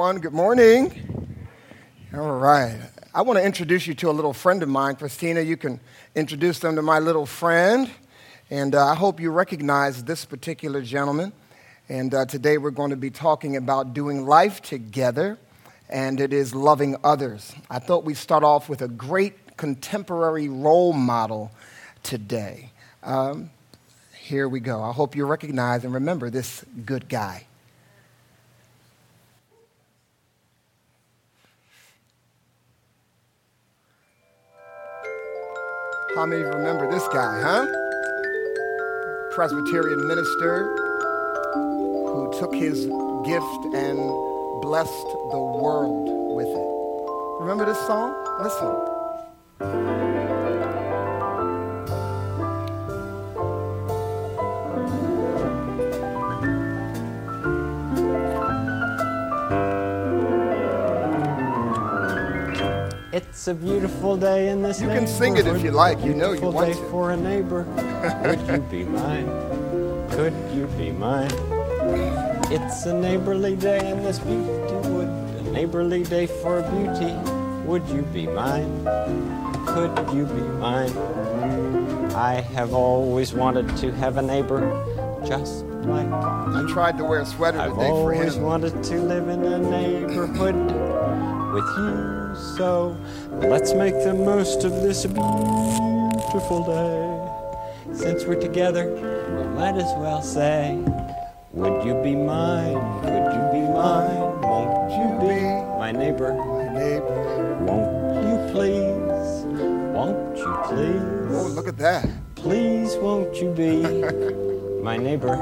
One, good morning. All right. I want to introduce you to a little friend of mine. Christina, you can introduce them to my little friend. And uh, I hope you recognize this particular gentleman. And uh, today we're going to be talking about doing life together, and it is loving others. I thought we'd start off with a great contemporary role model today. Um, here we go. I hope you recognize and remember this good guy. How many of you remember this guy, huh? Presbyterian minister who took his gift and blessed the world with it. Remember this song? Listen. It's a beautiful day in this You can sing it if you like. You know you Beautiful want day to. for a neighbor. Would you be mine? Could you be mine? It's a neighborly day in this beauty wood. A neighborly day for beauty. Would you be mine? Could you be mine? I have always wanted to have a neighbor just like I tried to wear a sweater I've today for always wanted to live in a neighborhood with you. So let's make the most of this beautiful day. Since we're together, we might as well say, Would you be mine? Could you be mine? Won't you be my neighbor? My neighbor. Won't you please? Won't you please? Oh, look at that. Please, won't you be my neighbor?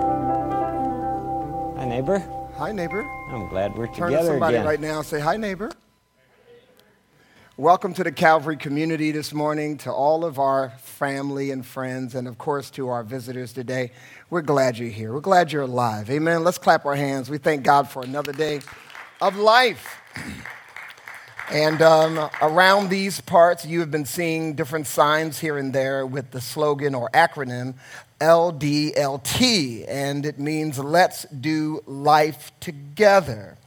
Hi, neighbor? Hi, neighbor. I'm glad we're Turn to somebody again. right now and say, Hi, neighbor. Welcome to the Calvary community this morning, to all of our family and friends, and of course to our visitors today. We're glad you're here. We're glad you're alive. Amen. Let's clap our hands. We thank God for another day of life. And um, around these parts, you have been seeing different signs here and there with the slogan or acronym LDLT, and it means Let's Do Life Together.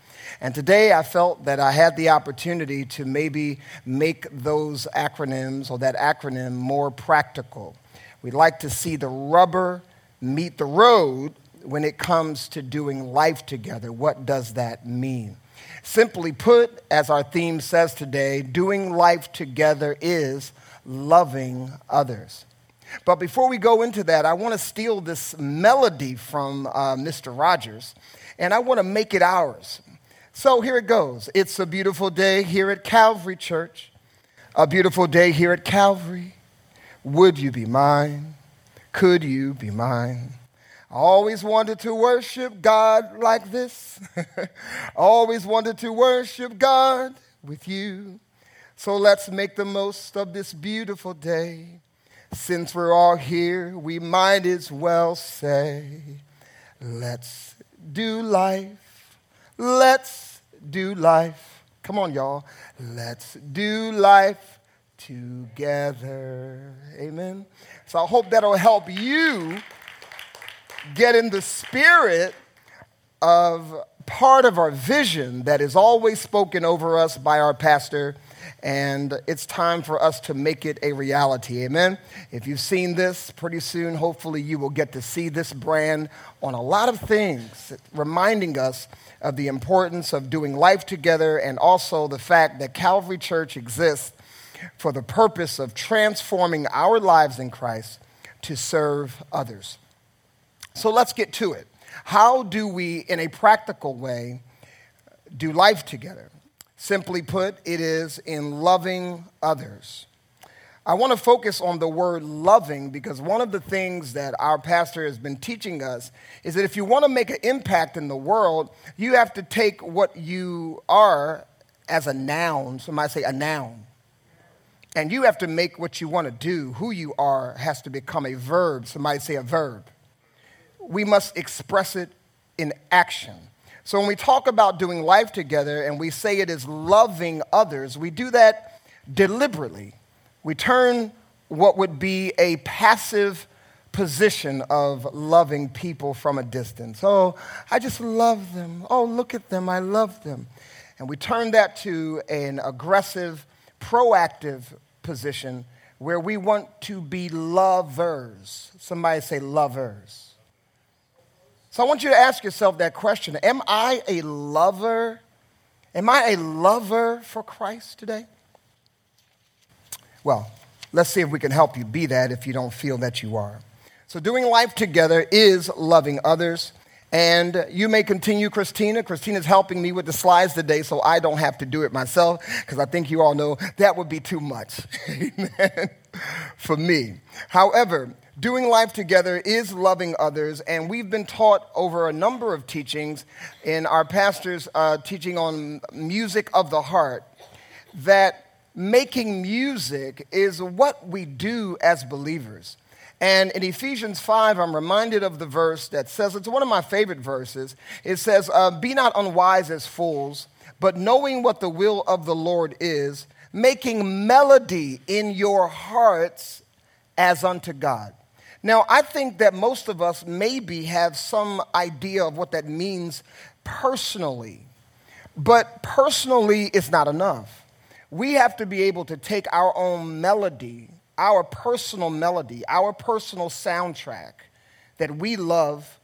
And today I felt that I had the opportunity to maybe make those acronyms or that acronym more practical. We'd like to see the rubber meet the road when it comes to doing life together. What does that mean? Simply put, as our theme says today, doing life together is loving others. But before we go into that, I want to steal this melody from uh, Mr. Rogers, and I want to make it ours. So here it goes. It's a beautiful day here at Calvary Church, a beautiful day here at Calvary. Would you be mine? Could you be mine? I always wanted to worship God like this. always wanted to worship God with you. So let's make the most of this beautiful day. Since we're all here, we might as well say, let's do life. Let's do life. Come on, y'all. Let's do life together. Amen. So I hope that'll help you get in the spirit of part of our vision that is always spoken over us by our pastor, and it's time for us to make it a reality. Amen. If you've seen this, pretty soon, hopefully, you will get to see this brand on a lot of things, reminding us of the importance of doing life together and also the fact that Calvary Church exists for the purpose of transforming our lives in Christ to serve others. So let's get to it. How do we, in a practical way, do life together? Simply put, it is in loving others. I want to focus on the word loving because one of the things that our pastor has been teaching us is that if you want to make an impact in the world, you have to take what you are as a noun. Somebody say a noun. And you have to make what you want to do, who you are, has to become a verb. Somebody say a verb we must express it in action. So when we talk about doing life together and we say it is loving others, we do that deliberately. We turn what would be a passive position of loving people from a distance. Oh, I just love them. Oh, look at them. I love them. And we turn that to an aggressive, proactive position where we want to be lovers. Somebody say lovers. So I want you to ask yourself that question Am I a lover? Am I a lover for Christ today? Well, let's see if we can help you be that if you don't feel that you are. So, doing life together is loving others. And you may continue, Christina. Christina's helping me with the slides today, so I don't have to do it myself, because I think you all know that would be too much for me. However, doing life together is loving others, and we've been taught over a number of teachings in our pastor's uh, teaching on music of the heart that making music is what we do as believers. And in Ephesians 5, I'm reminded of the verse that says, it's one of my favorite verses. It says, uh, Be not unwise as fools, but knowing what the will of the Lord is, making melody in your hearts as unto God. Now, I think that most of us maybe have some idea of what that means personally, but personally, it's not enough. We have to be able to take our own melody our personal melody, our personal soundtrack that we love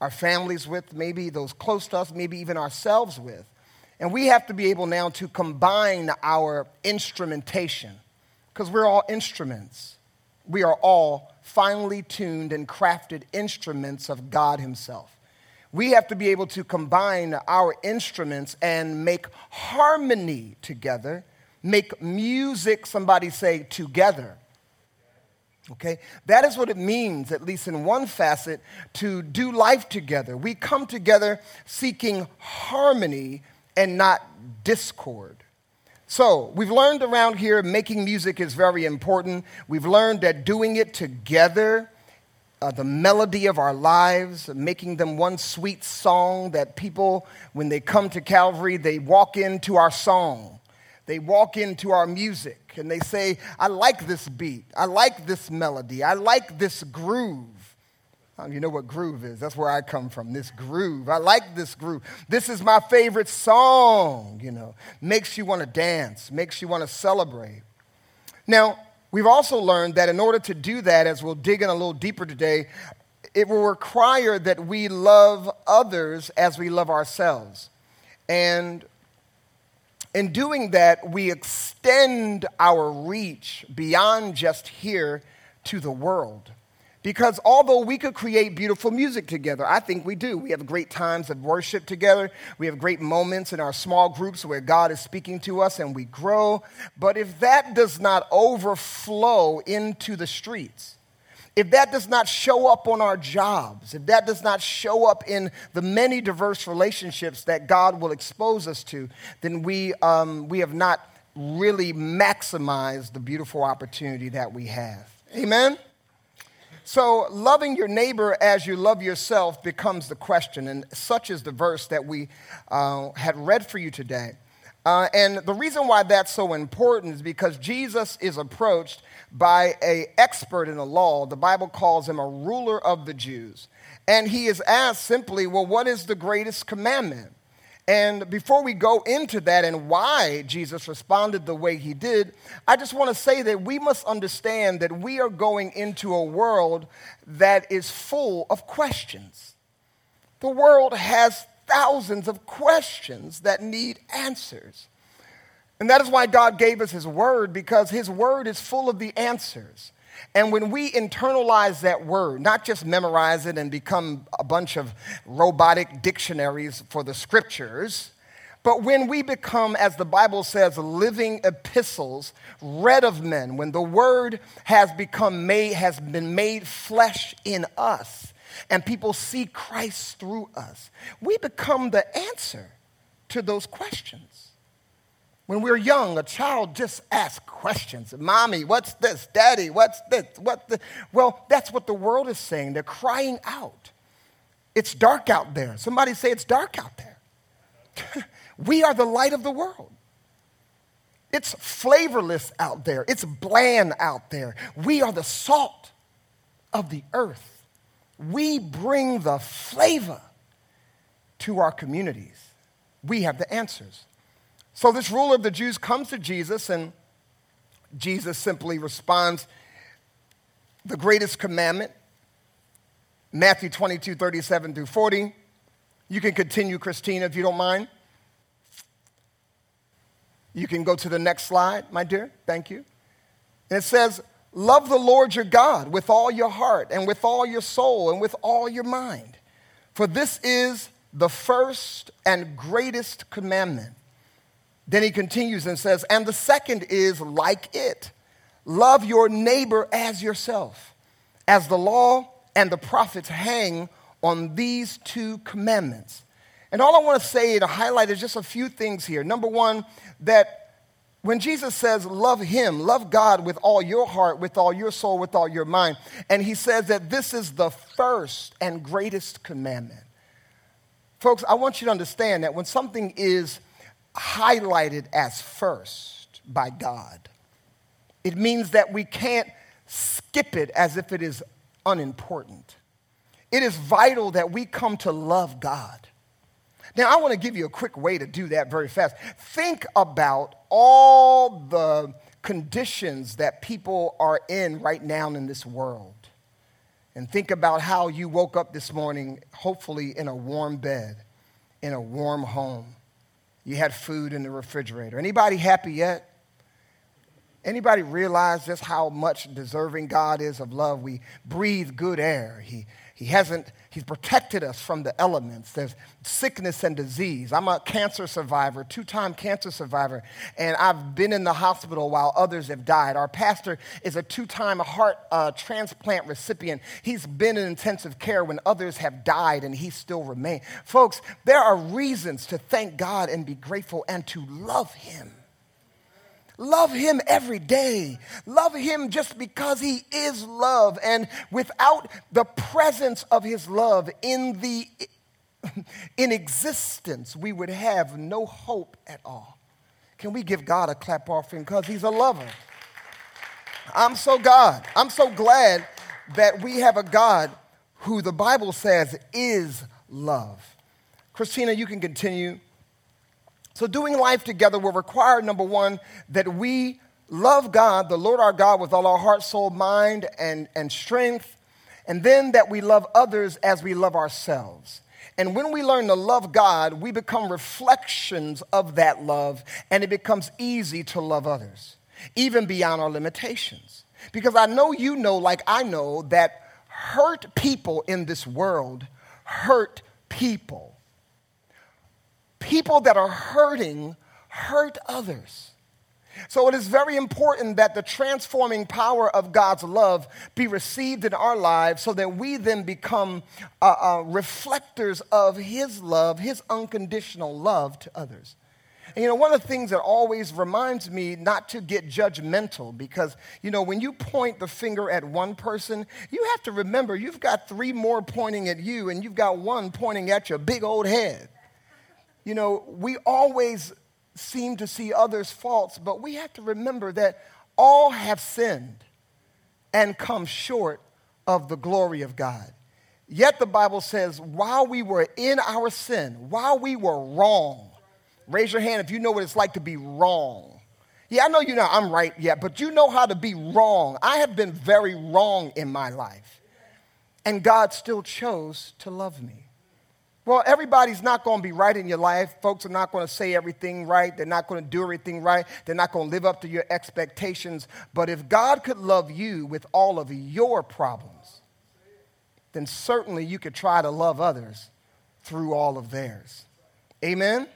our families with, maybe those close to us, maybe even ourselves with. And we have to be able now to combine our instrumentation because we're all instruments. We are all finely tuned and crafted instruments of God Himself. We have to be able to combine our instruments and make harmony together make music, somebody say, together. Okay? That is what it means, at least in one facet, to do life together. We come together seeking harmony and not discord. So, we've learned around here making music is very important. We've learned that doing it together, uh, the melody of our lives, making them one sweet song that people, when they come to Calvary, they walk into our song they walk into our music and they say, I like this beat. I like this melody. I like this groove. Um, you know what groove is? That's where I come from, this groove. I like this groove. This is my favorite song, you know. Makes you want to dance, makes you want to celebrate. Now, we've also learned that in order to do that, as we'll dig in a little deeper today, it will require that we love others as we love ourselves. And in doing that, we extend our reach beyond just here to the world. Because although we could create beautiful music together, I think we do. We have great times of worship together. We have great moments in our small groups where God is speaking to us and we grow. But if that does not overflow into the streets, if that does not show up on our jobs, if that does not show up in the many diverse relationships that God will expose us to, then we, um, we have not really maximized the beautiful opportunity that we have. Amen? So, loving your neighbor as you love yourself becomes the question, and such is the verse that we uh, had read for you today. Uh, and the reason why that's so important is because Jesus is approached by a expert in the law. The Bible calls him a ruler of the Jews. And he is asked simply, well, what is the greatest commandment? And before we go into that and why Jesus responded the way he did, I just want to say that we must understand that we are going into a world that is full of questions. The world has thousands of questions that need answers. And that is why God gave us His Word, because His Word is full of the answers. And when we internalize that word, not just memorize it and become a bunch of robotic dictionaries for the scriptures, but when we become, as the Bible says, living epistles read of men, when the word has become made, has been made flesh in us, and people see Christ through us, we become the answer to those questions. When we're young, a child just asks questions. Mommy, what's this? Daddy, what's this? What the? Well, that's what the world is saying. They're crying out. It's dark out there. Somebody say it's dark out there. we are the light of the world. It's flavorless out there. It's bland out there. We are the salt of the earth. We bring the flavor to our communities. We have the answers. So this ruler of the Jews comes to Jesus, and Jesus simply responds the greatest commandment, Matthew 22, 37 through 40. You can continue, Christina, if you don't mind. You can go to the next slide, my dear. Thank you. And it says, Love the Lord your God with all your heart and with all your soul and with all your mind. For this is the first and greatest commandment. Then he continues and says, And the second is like it love your neighbor as yourself, as the law and the prophets hang on these two commandments. And all I want to say to highlight is just a few things here. Number one, that when Jesus says, love him, love God with all your heart, with all your soul, with all your mind, and he says that this is the first and greatest commandment. Folks, I want you to understand that when something is highlighted as first by God, it means that we can't skip it as if it is unimportant. It is vital that we come to love God. Now, I want to give you a quick way to do that very fast. Think about all the conditions that people are in right now in this world. And think about how you woke up this morning, hopefully in a warm bed, in a warm home. You had food in the refrigerator. Anybody happy yet? Anybody realize just how much deserving God is of love? We breathe good air. He, he hasn't, he's protected us from the elements. There's sickness and disease. I'm a cancer survivor, two time cancer survivor, and I've been in the hospital while others have died. Our pastor is a two time heart uh, transplant recipient. He's been in intensive care when others have died and he still remains. Folks, there are reasons to thank God and be grateful and to love him. Love him every day. Love him just because he is love. And without the presence of his love in the in existence, we would have no hope at all. Can we give God a clap offering because he's a lover? I'm so God. I'm so glad that we have a God who the Bible says is love. Christina, you can continue. So, doing life together will require, number one, that we love God, the Lord our God, with all our heart, soul, mind, and, and strength, and then that we love others as we love ourselves. And when we learn to love God, we become reflections of that love, and it becomes easy to love others, even beyond our limitations. Because I know you know, like I know, that hurt people in this world hurt people people that are hurting hurt others. So it is very important that the transforming power of God's love be received in our lives so that we then become uh, uh, reflectors of His love, His unconditional love to others. And you know, one of the things that always reminds me not to get judgmental because, you know, when you point the finger at one person, you have to remember you've got three more pointing at you and you've got one pointing at your big old head. You know, we always seem to see others' faults, but we have to remember that all have sinned and come short of the glory of God. Yet the Bible says, while we were in our sin, while we were wrong, raise your hand if you know what it's like to be wrong. Yeah, I know you know I'm right yet, but you know how to be wrong. I have been very wrong in my life. And God still chose to love me. Well, everybody's not going to be right in your life. Folks are not going to say everything right. They're not going to do everything right. They're not going to live up to your expectations. But if God could love you with all of your problems, then certainly you could try to love others through all of theirs. Amen?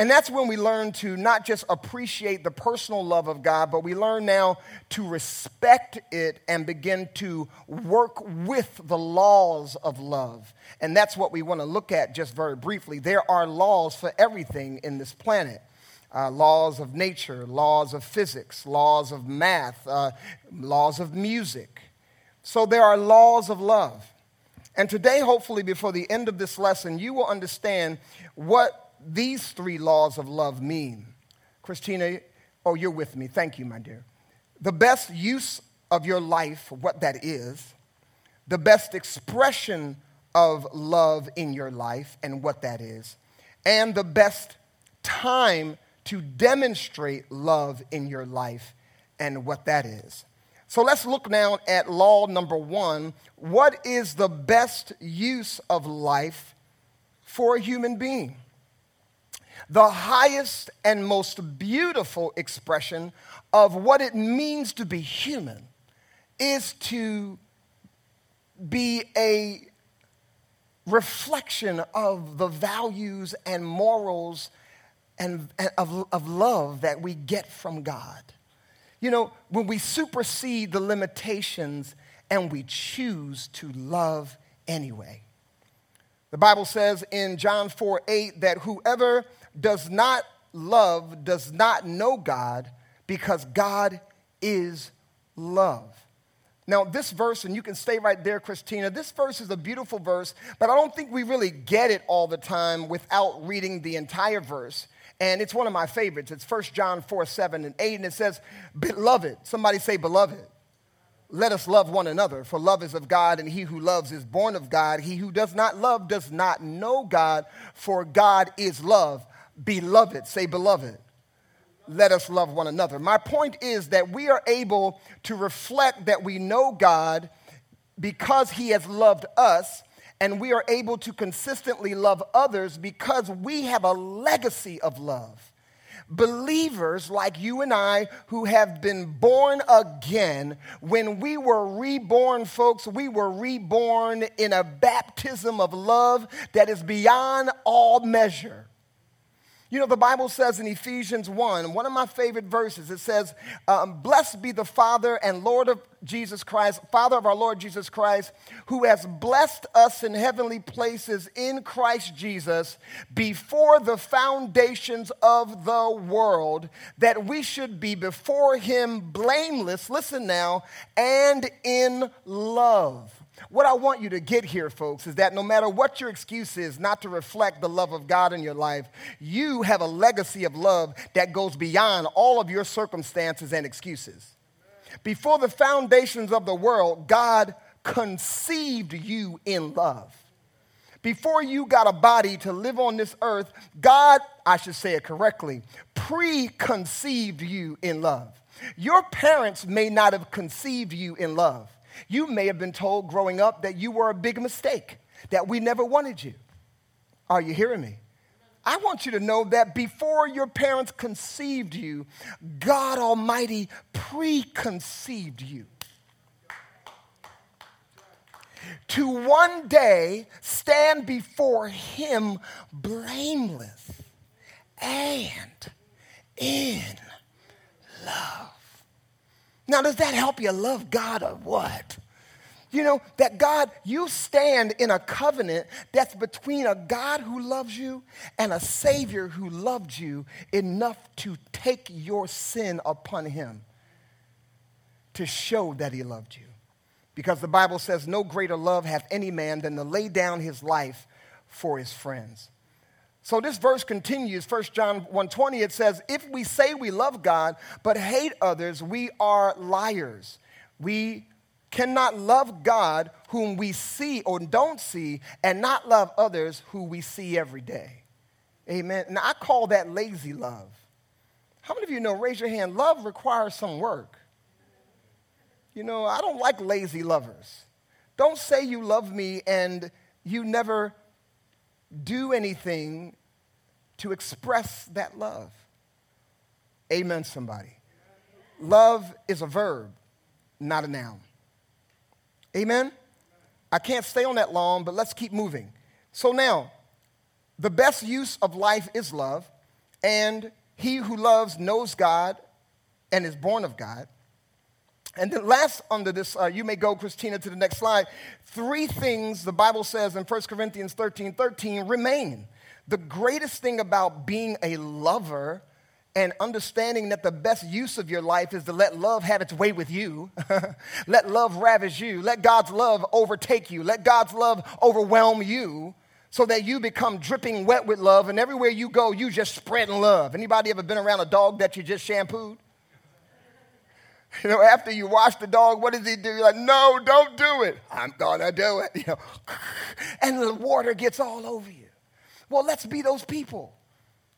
And that's when we learn to not just appreciate the personal love of God, but we learn now to respect it and begin to work with the laws of love. And that's what we want to look at just very briefly. There are laws for everything in this planet. Uh, laws of nature, laws of physics, laws of math, uh, laws of music. So there are laws of love. And today, hopefully, before the end of this lesson, you will understand what these three laws of love mean. Christina, oh, you're with me. Thank you, my dear. The best use of your life, what that is, the best expression of love in your life and what that is, and the best time to demonstrate love in your life and what that is. So let's look now at law number one. What is the best use of life for a human being? The highest and most beautiful expression of what it means to be human is to be a reflection of the values and morals and, and of, of love that we get from God. You know, when we supersede the limitations and we choose to love anyway. The Bible says in John 4 8 that whoever does not love does not know God because God is love. Now, this verse, and you can stay right there, Christina, this verse is a beautiful verse, but I don't think we really get it all the time without reading the entire verse. And it's one of my favorites. It's 1 John 4 7 and 8, and it says, Beloved, somebody say, Beloved. Let us love one another, for love is of God, and he who loves is born of God. He who does not love does not know God, for God is love. Beloved, say, Beloved let us love one another. My point is that we are able to reflect that we know God because He has loved us, and we are able to consistently love others because we have a legacy of love. Believers like you and I who have been born again, when we were reborn, folks, we were reborn in a baptism of love that is beyond all measure. You know, the Bible says in Ephesians 1, one of my favorite verses, it says, um, Blessed be the Father and Lord of Jesus Christ, Father of our Lord Jesus Christ, who has blessed us in heavenly places in Christ Jesus before the foundations of the world, that we should be before him blameless, listen now, and in love what I want you to get here, folks, is that no matter what your excuse is not to reflect the love of God in your life, you have a legacy of love that goes beyond all of your circumstances and excuses. Before the foundations of the world, God conceived you in love. Before you got a body to live on this earth, God, I should say it correctly, preconceived you in love. Your parents may not have conceived you in love. You may have been told growing up that you were a big mistake, that we never wanted you. Are you hearing me? I want you to know that before your parents conceived you, God Almighty preconceived you. To one day stand before Him blameless and in. Now, does that help you love God or what? You know, that God, you stand in a covenant that's between a God who loves you and a Savior who loved you enough to take your sin upon Him to show that He loved you. Because the Bible says, No greater love hath any man than to lay down his life for his friends. So this verse continues, 1 John 1:20 it says, "If we say we love God but hate others, we are liars. We cannot love God whom we see or don't see and not love others who we see every day." Amen. Now I call that lazy love. How many of you know raise your hand, love requires some work. You know, I don't like lazy lovers. Don't say you love me and you never do anything to express that love. Amen, somebody. Love is a verb, not a noun. Amen? I can't stay on that long, but let's keep moving. So now, the best use of life is love, and he who loves knows God and is born of God. And then last under this, uh, you may go, Christina, to the next slide. Three things the Bible says in 1 Corinthians 13 13 remain. The greatest thing about being a lover and understanding that the best use of your life is to let love have its way with you. let love ravish you. Let God's love overtake you. Let God's love overwhelm you so that you become dripping wet with love and everywhere you go you just spreading love. Anybody ever been around a dog that you just shampooed? You know, after you wash the dog, what does he do? You're like, no, don't do it. I'm gonna do it. You know, and the water gets all over you. Well, let's be those people.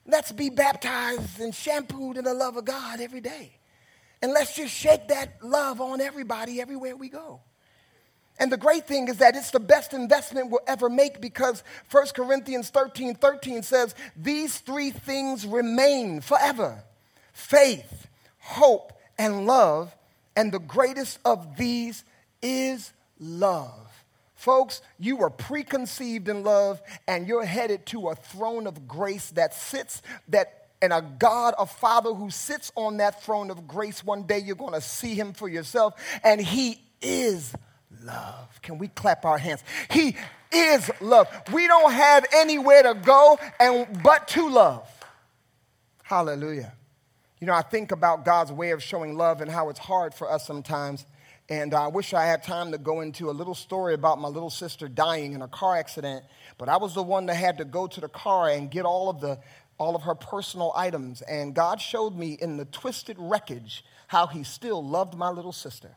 Let's be baptized and shampooed in the love of God every day. And let's just shake that love on everybody everywhere we go. And the great thing is that it's the best investment we'll ever make because 1 Corinthians 13 13 says, These three things remain forever faith, hope, and love. And the greatest of these is love. Folks, you were preconceived in love and you're headed to a throne of grace that sits, that and a God, a Father who sits on that throne of grace. One day you're going to see him for yourself, and he is love. Can we clap our hands? He is love. We don't have anywhere to go and but to love. Hallelujah. You know, I think about God's way of showing love and how it's hard for us sometimes. And uh, I wish I had time to go into a little story about my little sister dying in a car accident. But I was the one that had to go to the car and get all of the all of her personal items. And God showed me in the twisted wreckage how He still loved my little sister.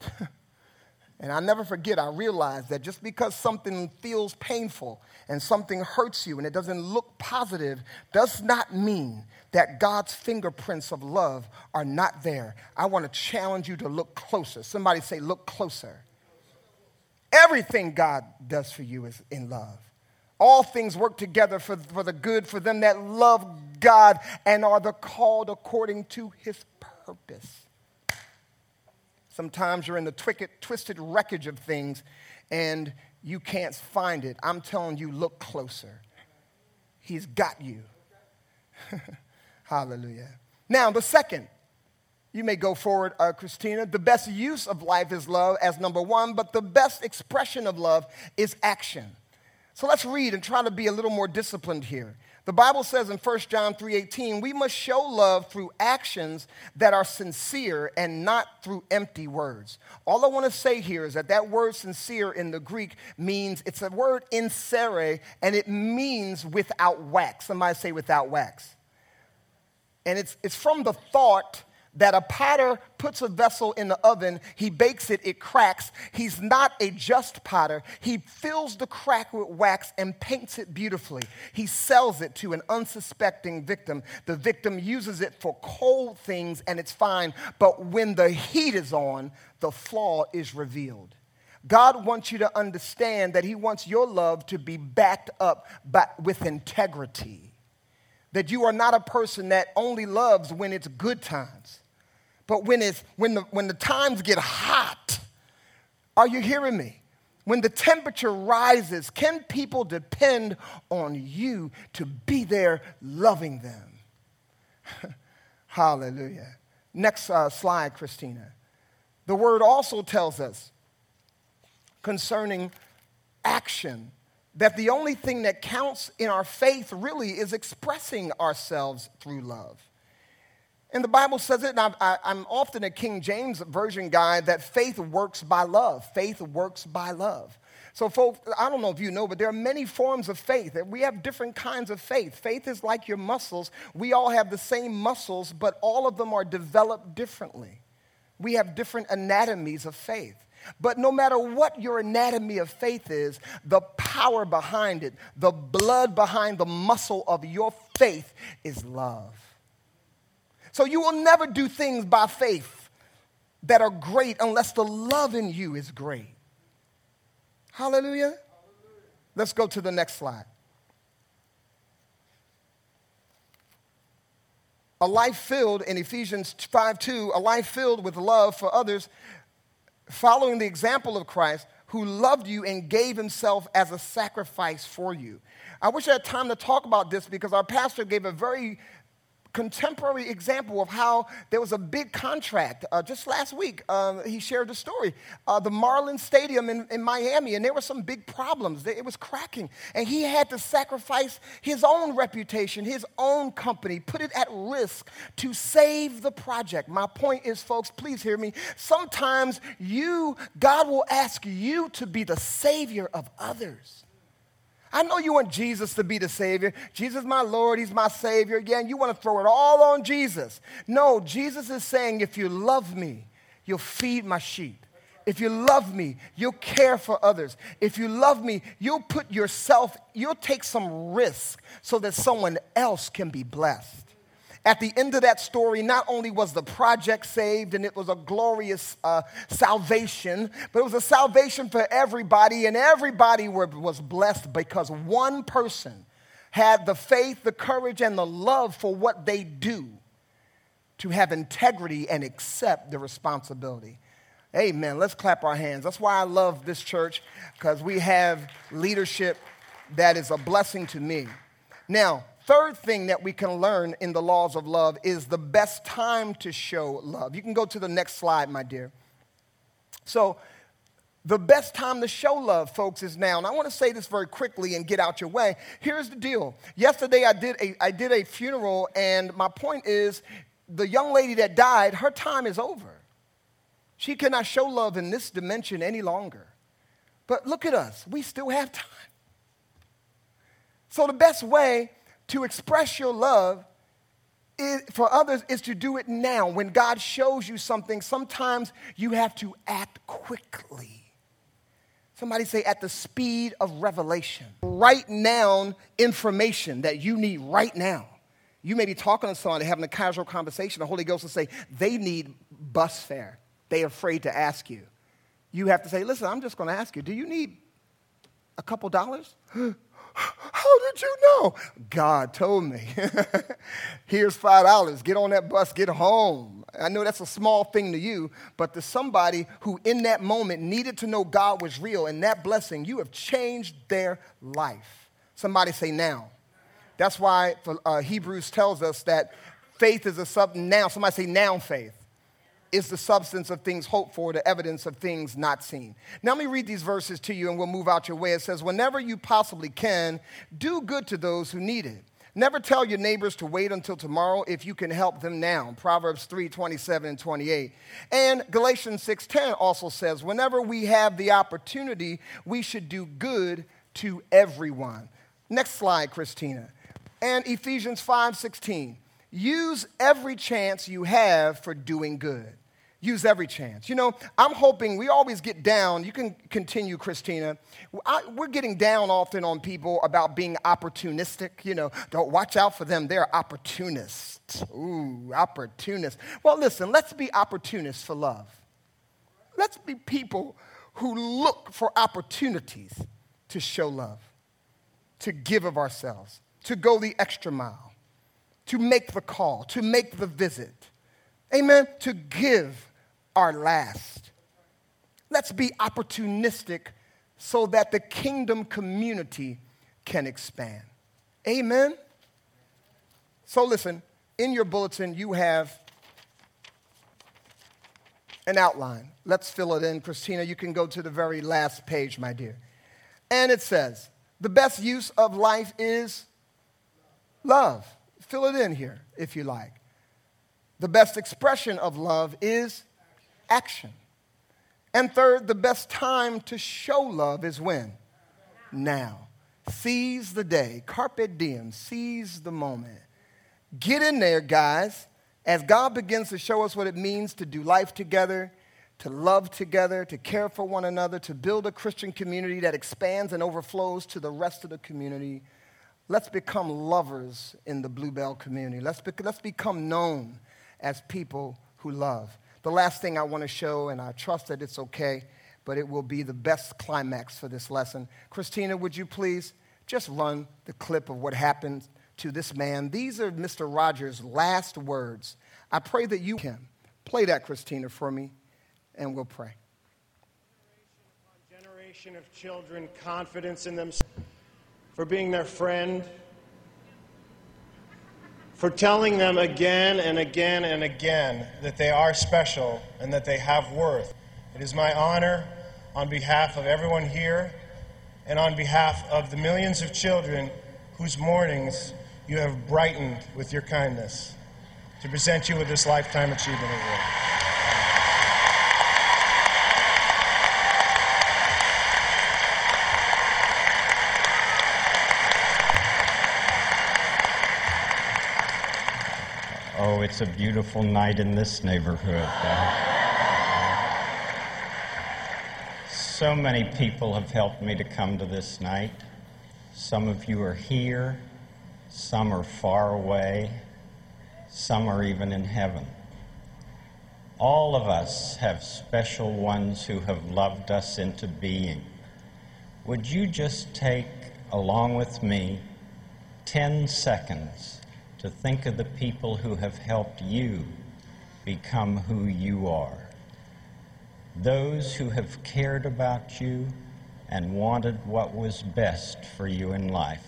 And I never forget, I realized that just because something feels painful and something hurts you and it doesn't look positive does not mean that God's fingerprints of love are not there. I want to challenge you to look closer. Somebody say, look closer. Everything God does for you is in love. All things work together for, for the good for them that love God and are the called according to his purpose. Sometimes you're in the twisted wreckage of things and you can't find it. I'm telling you, look closer. He's got you. Hallelujah. Now, the second, you may go forward, uh, Christina. The best use of life is love as number one, but the best expression of love is action. So let's read and try to be a little more disciplined here. The Bible says in 1 John 3:18, we must show love through actions that are sincere and not through empty words. All I want to say here is that that word sincere in the Greek means it's a word insere and it means without wax. Somebody say without wax. And it's, it's from the thought that a potter puts a vessel in the oven, he bakes it, it cracks. He's not a just potter. He fills the crack with wax and paints it beautifully. He sells it to an unsuspecting victim. The victim uses it for cold things and it's fine, but when the heat is on, the flaw is revealed. God wants you to understand that He wants your love to be backed up by, with integrity. That you are not a person that only loves when it's good times but when, it's, when, the, when the times get hot, are you hearing me? When the temperature rises, can people depend on you to be there loving them? Hallelujah. Next uh, slide, Christina. The word also tells us concerning action that the only thing that counts in our faith really is expressing ourselves through love. And the Bible says it, and I, am often a King James Version guy, that faith works by love. Faith works by love. So, folks, I don't know if you know, but there are many forms of faith. We have different kinds of faith. Faith is like your muscles. We all have the same muscles, but all of them are developed differently. We have different anatomies of faith. But no matter what your anatomy of faith is, the power behind it, the blood behind the muscle of your faith is love. So you will never do things by faith that are great unless the love in you is great. Hallelujah. Hallelujah. Let's go to the next slide. A life filled in Ephesians 5 2, a life filled with love for others, following the example of Christ, who loved you and gave himself as a sacrifice for you. I wish I had time to talk about this because our pastor gave a very contemporary example of how there was a big contract. Uh, just last week, uh, he shared the story. Uh, the Marlins Stadium in, in Miami, and there were some big problems. It was cracking. And he had to sacrifice his own reputation, his own company, put it at risk to save the project. My point is, folks, please hear me. Sometimes you, God will ask you to be the savior of others. I know you want Jesus to be the Savior. Jesus, my Lord, He's my Savior. Again, you want to throw it all on Jesus. No, Jesus is saying, if you love me, you'll feed my sheep. If you love me, you'll care for others. If you love me, you'll put yourself, you'll take some risk so that someone else can be blessed. At the end of that story, not only was the project saved and it was a glorious uh, salvation, but it was a salvation for everybody, and everybody were, was blessed because one person had the faith, the courage, and the love for what they do to have integrity and accept the responsibility. Amen. Let's clap our hands. That's why I love this church, because we have leadership that is a blessing to me. Now, third thing that we can learn in the laws of love is the best time to show love. You can go to the next slide, my dear. So, the best time to show love, folks, is now. And I want to say this very quickly and get out your way. Here's the deal. Yesterday, I did a, I did a funeral, and my point is the young lady that died, her time is over. She cannot show love in this dimension any longer. But look at us, we still have time. So, the best way to express your love is, for others is to do it now. When God shows you something, sometimes you have to act quickly. Somebody say, at the speed of revelation. Write down information that you need right now. You may be talking to someone, having a casual conversation. The Holy Ghost will say, they need bus fare. They're afraid to ask you. You have to say, listen, I'm just going to ask you, do you need a couple dollars? How did you know? God told me. Here's $5. Get on that bus, get home. I know that's a small thing to you, but to somebody who in that moment needed to know God was real and that blessing, you have changed their life. Somebody say now. That's why uh, Hebrews tells us that faith is a sub now. Somebody say now faith is the substance of things hoped for, the evidence of things not seen. Now, let me read these verses to you and we'll move out your way. It says, Whenever you possibly can, do good to those who need it. Never tell your neighbors to wait until tomorrow if you can help them now. Proverbs 3 27 and 28. And Galatians 6 10 also says, Whenever we have the opportunity, we should do good to everyone. Next slide, Christina. And Ephesians 5 16. Use every chance you have for doing good use every chance. You know, I'm hoping we always get down. You can continue, Christina. I, we're getting down often on people about being opportunistic. You know, don't watch out for them. They're opportunists. Ooh, opportunists. Well, listen, let's be opportunists for love. Let's be people who look for opportunities to show love, to give of ourselves, to go the extra mile, to make the call, to make the visit. Amen. To give our last. Let's be opportunistic so that the kingdom community can expand. Amen. So, listen, in your bulletin, you have an outline. Let's fill it in. Christina, you can go to the very last page, my dear. And it says, the best use of life is love. Fill it in here if you like. The best expression of love is action. And third, the best time to show love is when? Now. Seize the day. Carpe diem. Seize the moment. Get in there, guys, as God begins to show us what it means to do life together, to love together, to care for one another, to build a Christian community that expands and overflows to the rest of the community. Let's become lovers in the Bluebell community. Let's, be, let's become known as people who love. The last thing I want to show, and I trust that it's okay, but it will be the best climax for this lesson. Christina, would you please just run the clip of what happened to this man? These are Mr. Rogers' last words. I pray that you can. Play that, Christina, for me, and we'll pray. Generation of children, confidence in themselves, for being their friend for telling them again and again and again that they are special and that they have worth. It is my honor, on behalf of everyone here and on behalf of the millions of children whose mornings you have brightened with your kindness, to present you with this Lifetime Achievement Award. It's a beautiful night in this neighborhood. So many people have helped me to come to this night. Some of you are here, some are far away, some are even in heaven. All of us have special ones who have loved us into being. Would you just take, along with me, 10 seconds to think of the people who have helped you become who you are? Those who have cared about you and wanted what was best for you in life.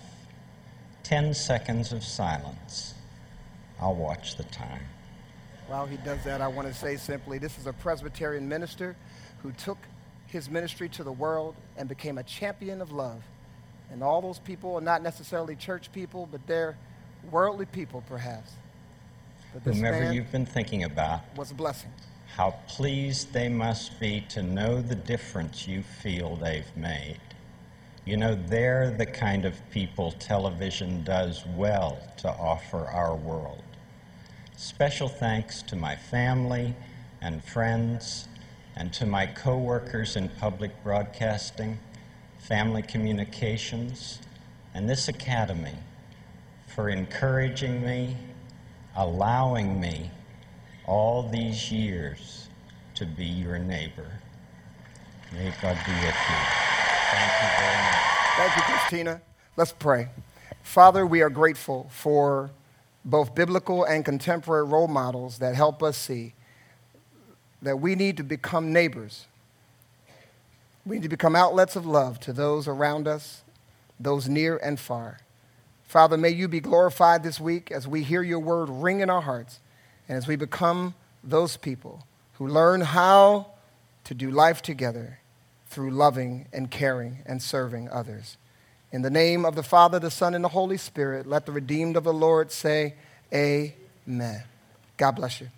10 seconds of silence. I'll watch the time. While he does that, I want to say simply this is a Presbyterian minister who took his ministry to the world and became a champion of love. And all those people are not necessarily church people, but they're worldly people, perhaps. But this Whomever you've been thinking about was a blessing. How pleased they must be to know the difference you feel they've made. You know, they're the kind of people television does well to offer our world. Special thanks to my family and friends and to my coworkers in public broadcasting, family communications, and this academy for encouraging me, allowing me all these years to be your neighbor. May God be with you. Thank you very much. Thank you, Christina. Let's pray. Father, we are grateful for both biblical and contemporary role models that help us see that we need to become neighbors. We need to become outlets of love to those around us, those near and far. Father, may you be glorified this week as we hear your word ring in our hearts and as we become those people who learn how to do life together through loving and caring and serving others. In the name of the Father, the Son, and the Holy Spirit, let the redeemed of the Lord say, Amen. God bless you.